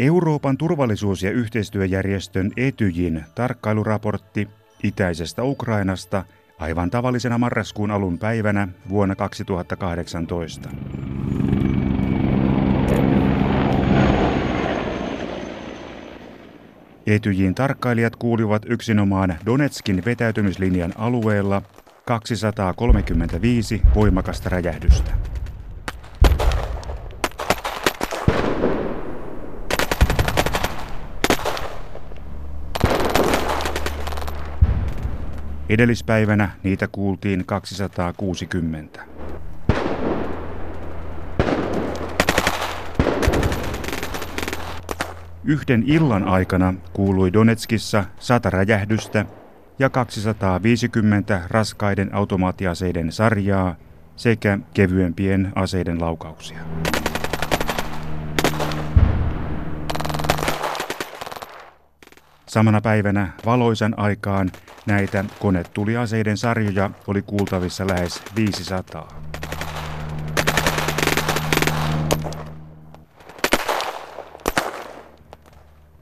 Euroopan turvallisuus- ja yhteistyöjärjestön Etyjin tarkkailuraportti itäisestä Ukrainasta aivan tavallisena marraskuun alun päivänä vuonna 2018. Etyjin tarkkailijat kuulivat yksinomaan Donetskin vetäytymislinjan alueella 235 voimakasta räjähdystä. Edellispäivänä niitä kuultiin 260. Yhden illan aikana kuului Donetskissa sata räjähdystä ja 250 raskaiden automaattiaseiden sarjaa sekä kevyempien aseiden laukauksia. Samana päivänä valoisan aikaan näitä konetuliaseiden sarjoja oli kuultavissa lähes 500.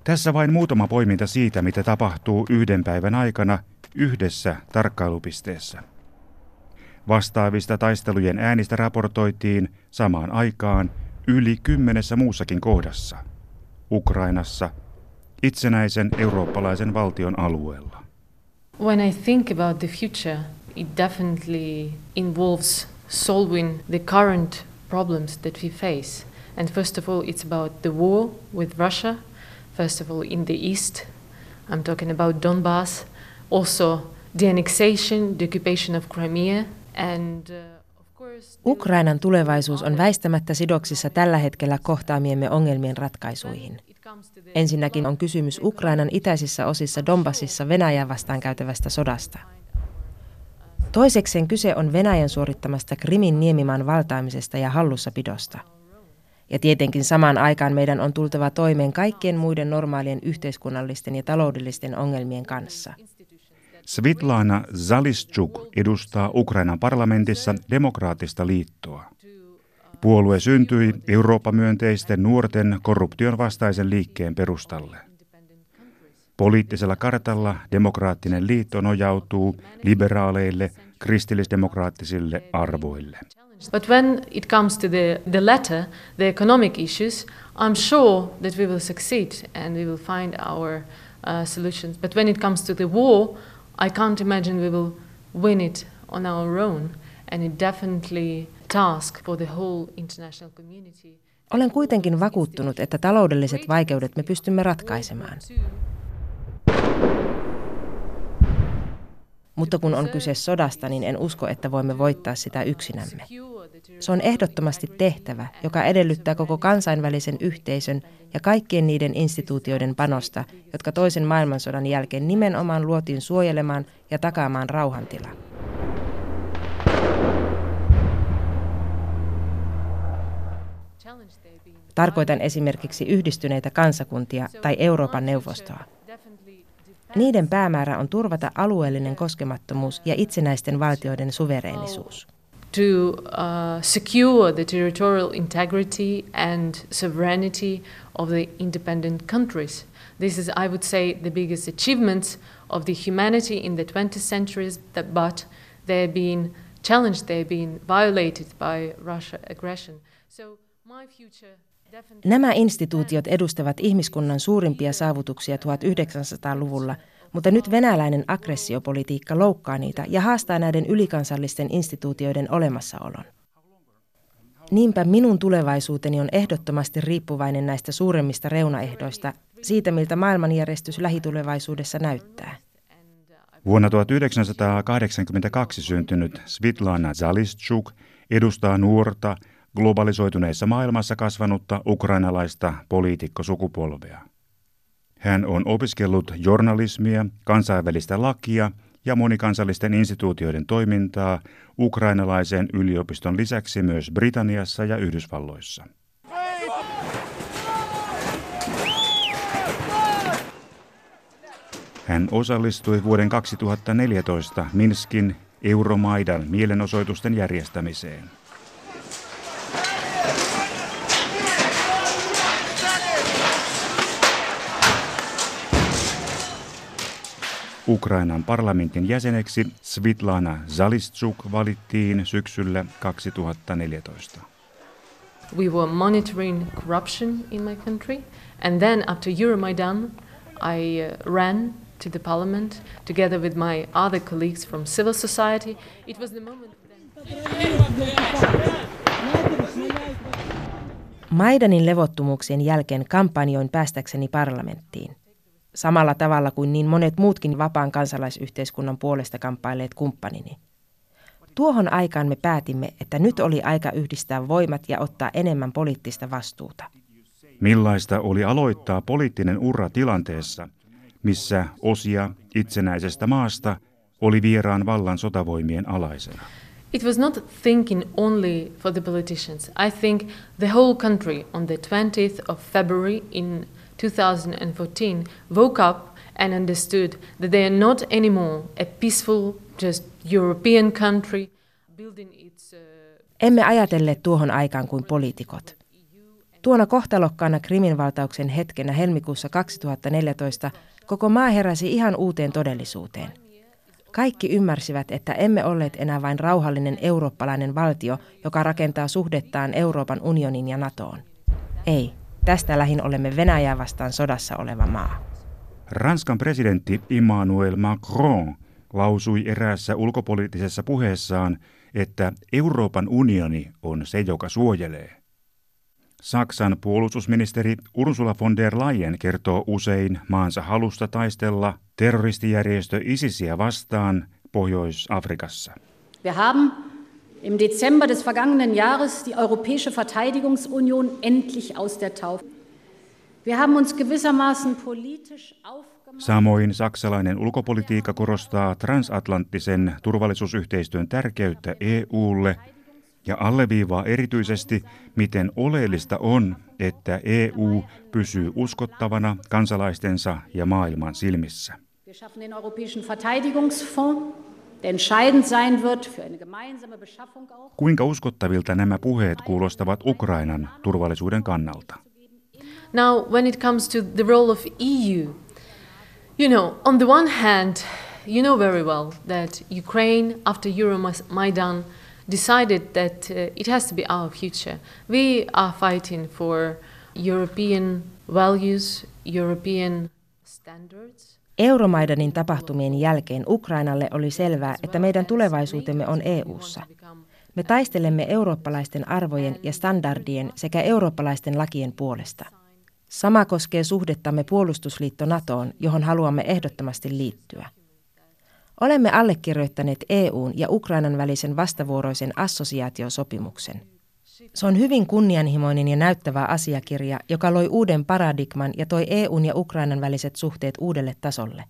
Tässä vain muutama poiminta siitä, mitä tapahtuu yhden päivän aikana yhdessä tarkkailupisteessä. Vastaavista taistelujen äänistä raportoitiin samaan aikaan yli kymmenessä muussakin kohdassa. Ukrainassa, itsenäisen eurooppalaisen valtion alueella. When I think about the future, it definitely involves solving the current problems that we face. And first of all, it's about the war with Russia first of all in the east. I'm talking about Donbass, also the annexation, the occupation of Crimea, and uh, Ukrainan tulevaisuus on väistämättä sidoksissa tällä hetkellä kohtaamiemme ongelmien ratkaisuihin. Ensinnäkin on kysymys Ukrainan itäisissä osissa Donbassissa Venäjän vastaan käytävästä sodasta. Toisekseen kyse on Venäjän suorittamasta Krimin niemimaan valtaamisesta ja hallussapidosta – ja tietenkin samaan aikaan meidän on tultava toimeen kaikkien muiden normaalien yhteiskunnallisten ja taloudellisten ongelmien kanssa. Svitlana Zalischuk edustaa Ukrainan parlamentissa demokraattista liittoa. Puolue syntyi Eurooppa-myönteisten nuorten korruption vastaisen liikkeen perustalle. Poliittisella kartalla demokraattinen liitto nojautuu liberaaleille kristillisdemokraattisille arvoille. But when it comes to the, the latter, the economic issues, I'm sure that we will succeed and we will find our uh, solutions. But when it comes to the war, I can't imagine we will win it on our own. And it definitely task for the whole international community. Olen kuitenkin vakuuttunut, että taloudelliset vaikeudet me pystymme ratkaisemaan. Mutta kun on kyse sodasta, niin en usko, että voimme voittaa sitä yksinämme. Se on ehdottomasti tehtävä, joka edellyttää koko kansainvälisen yhteisön ja kaikkien niiden instituutioiden panosta, jotka toisen maailmansodan jälkeen nimenomaan luotiin suojelemaan ja takaamaan rauhantila. Tarkoitan esimerkiksi yhdistyneitä kansakuntia tai Euroopan neuvostoa. Niiden päämäärä on turvata alueellinen koskemattomuus ja itsenäisten valtioiden suvereenisuus. To uh, secure the territorial integrity and sovereignty of the independent countries. This is, I would say, the biggest achievements of the humanity in the 20th century, but they've been challenged, they've been violated by Russia aggression. So my future Nämä instituutiot edustavat ihmiskunnan suurimpia saavutuksia 1900-luvulla, mutta nyt venäläinen aggressiopolitiikka loukkaa niitä ja haastaa näiden ylikansallisten instituutioiden olemassaolon. Niinpä minun tulevaisuuteni on ehdottomasti riippuvainen näistä suuremmista reunaehdoista, siitä miltä maailmanjärjestys lähitulevaisuudessa näyttää. Vuonna 1982 syntynyt Svitlana Zalischuk edustaa nuorta, globalisoituneessa maailmassa kasvanutta ukrainalaista poliitikkosukupolvea. Hän on opiskellut journalismia, kansainvälistä lakia ja monikansallisten instituutioiden toimintaa ukrainalaisen yliopiston lisäksi myös Britanniassa ja Yhdysvalloissa. Hän osallistui vuoden 2014 Minskin Euromaidan mielenosoitusten järjestämiseen. Ukrainan parlamentin jäseneksi Svitlana Zalistsuk valittiin syksyllä 2014. We were monitoring corruption in my country and then after Euromaidan I uh, ran to the parliament together with my other colleagues from civil society. It was the moment Maidanin levottomuuksien jälkeen kampanjoin päästäkseni parlamenttiin. Samalla tavalla kuin niin monet muutkin vapaan kansalaisyhteiskunnan puolesta kamppaileet kumppanini. Tuohon aikaan me päätimme, että nyt oli aika yhdistää voimat ja ottaa enemmän poliittista vastuuta. Millaista oli aloittaa poliittinen ura tilanteessa, missä osia itsenäisestä maasta oli vieraan vallan sotavoimien alaisena? It was not thinking only for the politicians. I think the whole country on the 20th of February in 2014 woke up and understood that they are not anymore a peaceful, just European country. Uh, Emme ajatelleet tuohon aikaan kuin poliitikot. Tuona kohtalokkaana kriminvaltauksen hetkenä helmikuussa 2014 koko maa heräsi ihan uuteen todellisuuteen – kaikki ymmärsivät, että emme olleet enää vain rauhallinen eurooppalainen valtio, joka rakentaa suhdettaan Euroopan unionin ja NATOon. Ei, tästä lähin olemme Venäjää vastaan sodassa oleva maa. Ranskan presidentti Emmanuel Macron lausui eräässä ulkopoliittisessa puheessaan, että Euroopan unioni on se, joka suojelee. Saksan puolustusministeri Ursula von der Leyen kertoo usein maansa halusta taistella terroristijärjestö ISISiä vastaan Pohjois-Afrikassa. Wir haben im Dezember des vergangenen Jahres die Europäische Verteidigungsunion endlich aus der Taufe. Wir haben uns gewissermaßen politisch aufgemacht. Samoin saksalainen ulkopolitiikka korostaa transatlanttisen turvallisuusyhteistyön tärkeyttä EUlle – ja alleviivaa erityisesti, miten oleellista on, että EU pysyy uskottavana kansalaistensa ja maailman silmissä. Kuinka uskottavilta nämä puheet kuulostavat Ukrainan turvallisuuden kannalta? Now, when it comes to the role of EU, you know, on the one hand, you know very well that Ukraine, after Euromaidan, decided that uh, it has to be our future. We are fighting for European values, European standards. Euromaidanin tapahtumien jälkeen Ukrainalle oli selvää, että meidän tulevaisuutemme on EU:ssa. Me taistelemme eurooppalaisten arvojen ja standardien sekä eurooppalaisten lakien puolesta. Sama koskee suhdettamme puolustusliitto NATOon, johon haluamme ehdottomasti liittyä. Olemme allekirjoittaneet EUn ja Ukrainan välisen vastavuoroisen assosiaatiosopimuksen. Se on hyvin kunnianhimoinen ja näyttävä asiakirja, joka loi uuden paradigman ja toi EUn ja Ukrainan väliset suhteet uudelle tasolle.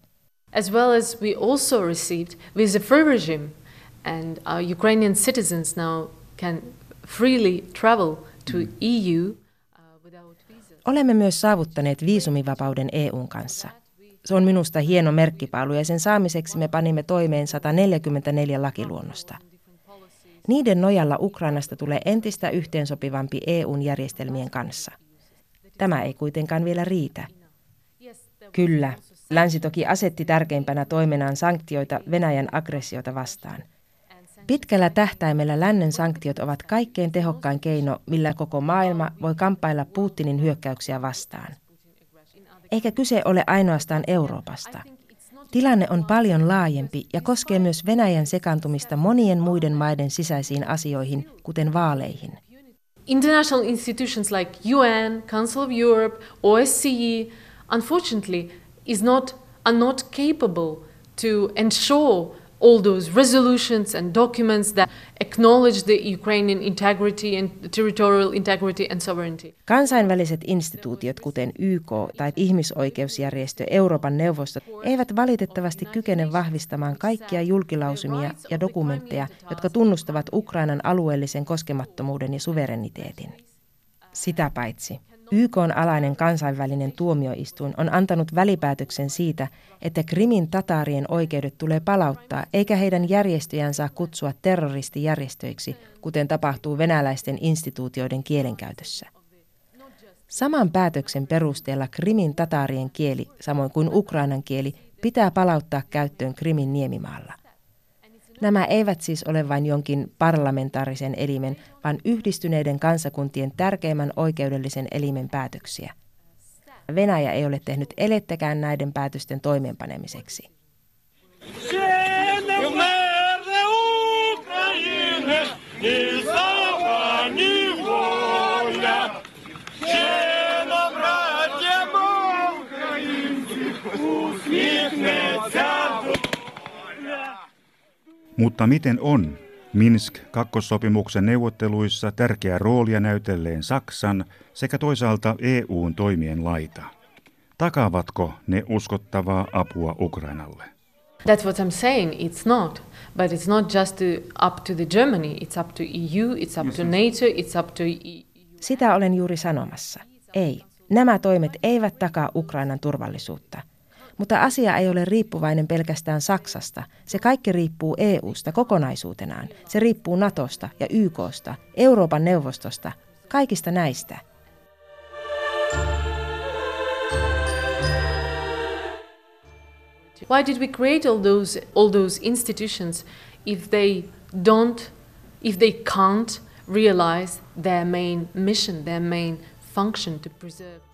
As well as we also received visa-free regime and our Ukrainian citizens now can freely travel to EU uh, Olemme myös saavuttaneet viisumivapauden EUn kanssa. Se on minusta hieno merkkipaalu ja sen saamiseksi me panimme toimeen 144 lakiluonnosta. Niiden nojalla Ukrainasta tulee entistä yhteensopivampi EUn järjestelmien kanssa. Tämä ei kuitenkaan vielä riitä. Kyllä, länsi toki asetti tärkeimpänä toimenaan sanktioita Venäjän aggressiota vastaan. Pitkällä tähtäimellä lännen sanktiot ovat kaikkein tehokkain keino, millä koko maailma voi kamppailla Putinin hyökkäyksiä vastaan. Eikä kyse ole ainoastaan Euroopasta. Tilanne on paljon laajempi ja koskee myös Venäjän sekaantumista monien muiden maiden sisäisiin asioihin, kuten vaaleihin. International institutions like UN, Council of Europe, OSCE, unfortunately, is not, are not capable to ensure all those resolutions and documents that acknowledge the Ukrainian integrity and territorial integrity and sovereignty. Kansainväliset instituutiot, kuten YK tai ihmisoikeusjärjestö Euroopan neuvosto, eivät valitettavasti kykene vahvistamaan kaikkia julkilausumia ja dokumentteja, jotka tunnustavat Ukrainan alueellisen koskemattomuuden ja suvereniteetin. Sitä paitsi YK on alainen kansainvälinen tuomioistuin on antanut välipäätöksen siitä, että Krimin tataarien oikeudet tulee palauttaa, eikä heidän järjestöjään saa kutsua terroristijärjestöiksi, kuten tapahtuu venäläisten instituutioiden kielenkäytössä. Saman päätöksen perusteella Krimin tataarien kieli, samoin kuin ukrainan kieli, pitää palauttaa käyttöön Krimin niemimaalla. Nämä eivät siis ole vain jonkin parlamentaarisen elimen, vaan yhdistyneiden kansakuntien tärkeimmän oikeudellisen elimen päätöksiä. Venäjä ei ole tehnyt elettäkään näiden päätösten toimeenpanemiseksi. Mutta miten on? Minsk kakkossopimuksen neuvotteluissa tärkeää roolia näytelleen Saksan sekä toisaalta EUn toimien laita. Takaavatko ne uskottavaa apua Ukrainalle? That's what I'm saying. It's not. But it's not just to, up to the Germany. It's up to EU, it's up to NATO, it's up to... E Sitä olen juuri sanomassa. Ei. Nämä toimet eivät takaa Ukrainan turvallisuutta. Mutta asia ei ole riippuvainen pelkästään Saksasta. Se kaikki riippuu EUsta kokonaisuutenaan. Se riippuu Natosta ja YKsta, Euroopan neuvostosta, kaikista näistä. Why did we create all those all those institutions if they don't if they can't realize their main mission, their main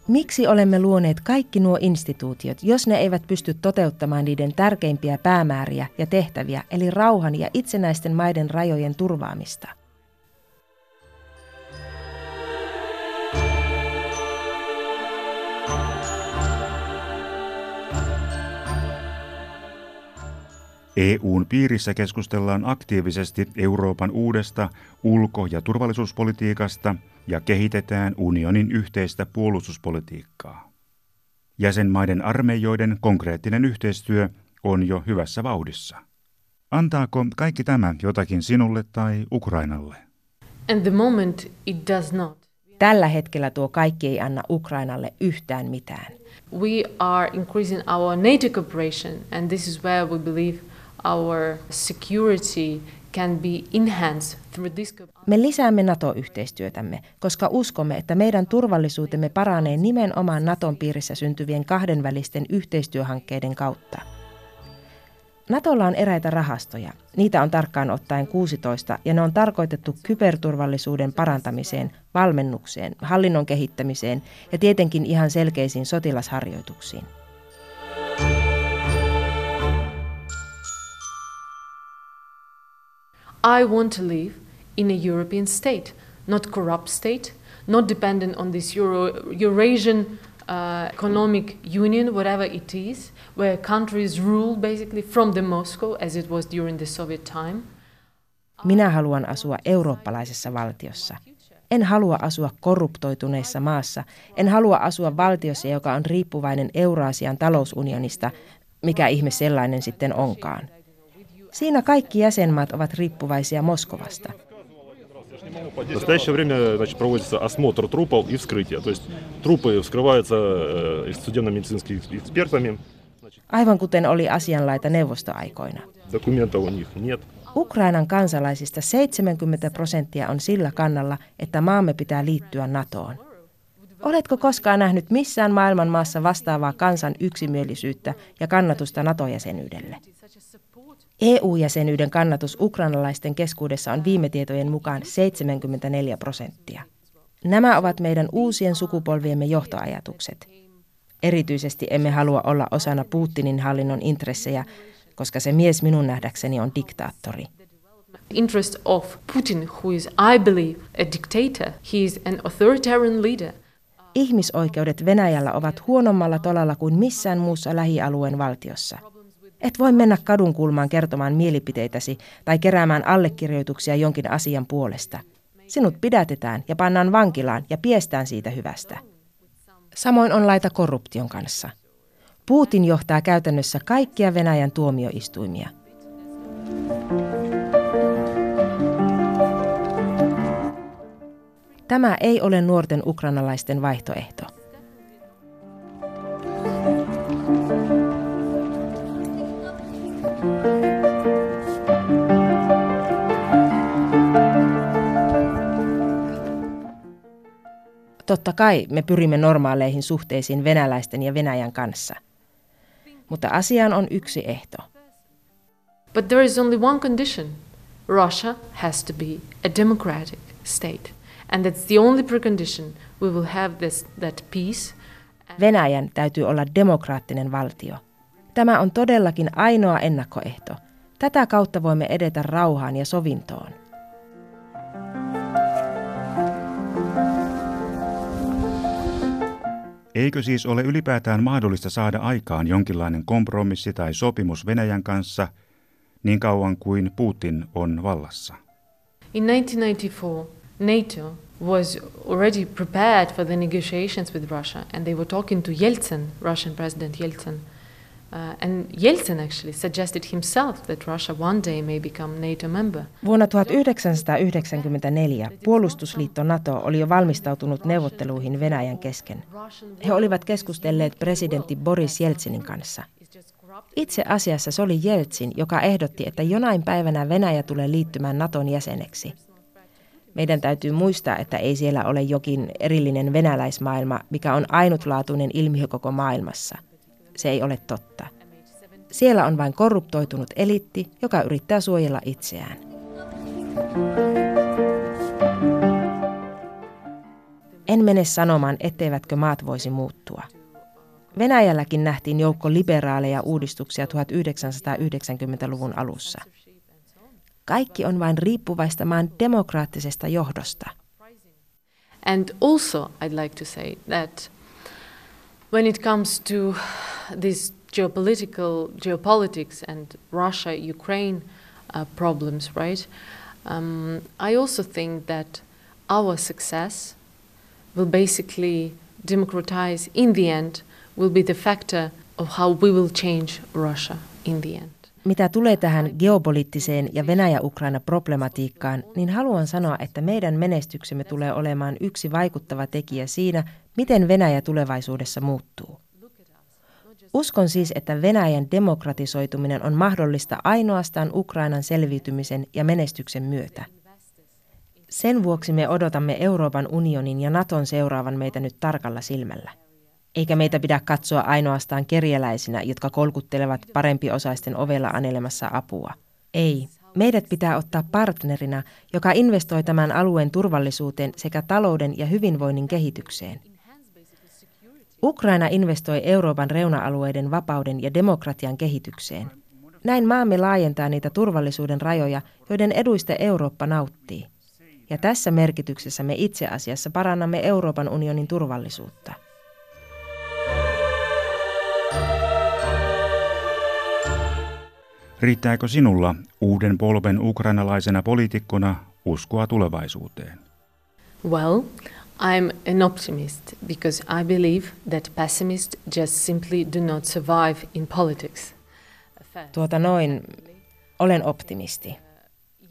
Miksi olemme luoneet kaikki nuo instituutiot, jos ne eivät pysty toteuttamaan niiden tärkeimpiä päämääriä ja tehtäviä, eli rauhan ja itsenäisten maiden rajojen turvaamista? EUn piirissä keskustellaan aktiivisesti Euroopan uudesta ulko- ja turvallisuuspolitiikasta ja kehitetään unionin yhteistä puolustuspolitiikkaa. Jäsenmaiden armeijoiden konkreettinen yhteistyö on jo hyvässä vauhdissa. Antaako kaikki tämä jotakin sinulle tai Ukrainalle? And the moment it does not. Tällä hetkellä tuo kaikki ei anna Ukrainalle yhtään mitään. We are increasing our NATO cooperation and this is where we believe our security Me lisäämme NATO-yhteistyötämme, koska uskomme, että meidän turvallisuutemme paranee nimenomaan NATOn piirissä syntyvien kahdenvälisten yhteistyöhankkeiden kautta. Natolla on eräitä rahastoja. Niitä on tarkkaan ottaen 16 ja ne on tarkoitettu kyberturvallisuuden parantamiseen, valmennukseen, hallinnon kehittämiseen ja tietenkin ihan selkeisiin sotilasharjoituksiin. I want to live in a European state, not corrupt state, not dependent on this Euro, Eurasian uh, economic union, whatever it is, where countries rule basically from the Moscow as it was during the Soviet time. Minä haluan asua eurooppalaisessa valtiossa. En halua asua korruptoituneessa maassa. En halua asua valtiossa, joka on riippuvainen Euraasian talousunionista, mikä ihme sellainen sitten onkaan. Siinä kaikki jäsenmaat ovat riippuvaisia Moskovasta. В настоящее время значит, проводится осмотр трупов и вскрытие. То есть трупы вскрываются э, судебно-медицинскими экспертами. Aivan kuten oli asianlaita neuvostoaikoina. Документов у них нет. Ukrainan kansalaisista 70 prosenttia on sillä kannalla, että maamme pitää liittyä NATOon. Oletko koskaan nähnyt missään maailman maassa vastaavaa kansan yksimielisyyttä ja kannatusta NATO-jäsenyydelle? EU-jäsenyyden kannatus ukrainalaisten keskuudessa on viime tietojen mukaan 74 prosenttia. Nämä ovat meidän uusien sukupolviemme johtoajatukset. Erityisesti emme halua olla osana Putinin hallinnon intressejä, koska se mies minun nähdäkseni on diktaattori. Interest of Putin, who is, I believe, a dictator. He is an authoritarian leader. Ihmisoikeudet Venäjällä ovat huonommalla tolalla kuin missään muussa lähialueen valtiossa – et voi mennä kadun kulmaan kertomaan mielipiteitäsi tai keräämään allekirjoituksia jonkin asian puolesta. Sinut pidätetään ja pannaan vankilaan ja piestään siitä hyvästä. Samoin on laita korruption kanssa. Putin johtaa käytännössä kaikkia Venäjän tuomioistuimia. Tämä ei ole nuorten ukrainalaisten vaihtoehto. Totta kai me pyrimme normaaleihin suhteisiin venäläisten ja Venäjän kanssa. Mutta asiaan on yksi ehto. But there is only one condition. Russia has to be a democratic state. And that's the only precondition we will have this, that peace. Venäjän täytyy olla demokraattinen valtio. Tämä on todellakin ainoa ennakkoehto. Tätä kautta voimme edetä rauhaan ja sovintoon. Eikö siis ole ylipäätään mahdollista saada aikaan jonkinlainen kompromissi tai sopimus Venäjän kanssa niin kauan kuin Putin on vallassa? In 1994, NATO was already prepared for the negotiations with Russia, and they were talking to Yeltsin, Russian President Yeltsin. Vuonna 1994 puolustusliitto NATO oli jo valmistautunut neuvotteluihin Venäjän kesken. He olivat keskustelleet presidentti Boris Jeltsinin kanssa. Itse asiassa se oli Jeltsin, joka ehdotti, että jonain päivänä Venäjä tulee liittymään Naton jäseneksi. Meidän täytyy muistaa, että ei siellä ole jokin erillinen venäläismaailma, mikä on ainutlaatuinen ilmiö koko maailmassa. Se ei ole totta. Siellä on vain korruptoitunut elitti, joka yrittää suojella itseään. En mene sanomaan, etteivätkö maat voisi muuttua. Venäjälläkin nähtiin joukko liberaaleja uudistuksia 1990-luvun alussa – kaikki on vain riippuvaista maan demokraattisesta johdosta. And also I'd like to say that when it comes to this geopolitical geopolitics and Russia Ukraine uh, problems, right? Um, I also think that our success will basically democratize in the end will be the factor of how we will change Russia in the end. Mitä tulee tähän geopoliittiseen ja Venäjä-Ukraina-problematiikkaan, niin haluan sanoa, että meidän menestyksemme tulee olemaan yksi vaikuttava tekijä siinä, miten Venäjä tulevaisuudessa muuttuu. Uskon siis, että Venäjän demokratisoituminen on mahdollista ainoastaan Ukrainan selviytymisen ja menestyksen myötä. Sen vuoksi me odotamme Euroopan unionin ja Naton seuraavan meitä nyt tarkalla silmällä. Eikä meitä pidä katsoa ainoastaan kerjäläisinä, jotka kolkuttelevat parempiosaisten ovella anelemassa apua. Ei, meidät pitää ottaa partnerina, joka investoi tämän alueen turvallisuuteen sekä talouden ja hyvinvoinnin kehitykseen. Ukraina investoi Euroopan reuna-alueiden vapauden ja demokratian kehitykseen. Näin maamme laajentaa niitä turvallisuuden rajoja, joiden eduista Eurooppa nauttii. Ja tässä merkityksessä me itse asiassa parannamme Euroopan unionin turvallisuutta. Riittääkö sinulla uuden polven ukrainalaisena poliitikkona uskoa tulevaisuuteen? Well, I'm an optimist because I believe that pessimists just simply do not survive in politics. Tuota noin, olen optimisti,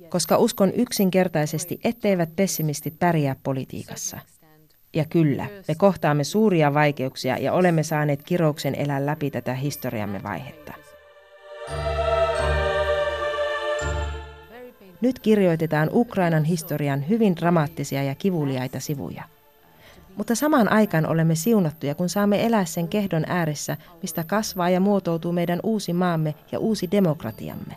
koska uskon yksinkertaisesti, etteivät pessimistit pärjää politiikassa. Ja kyllä, me kohtaamme suuria vaikeuksia ja olemme saaneet kirouksen elää läpi tätä historiamme vaihetta. Nyt kirjoitetaan Ukrainan historian hyvin dramaattisia ja kivuliaita sivuja. Mutta samaan aikaan olemme siunattuja, kun saamme elää sen kehdon ääressä, mistä kasvaa ja muotoutuu meidän uusi maamme ja uusi demokratiamme.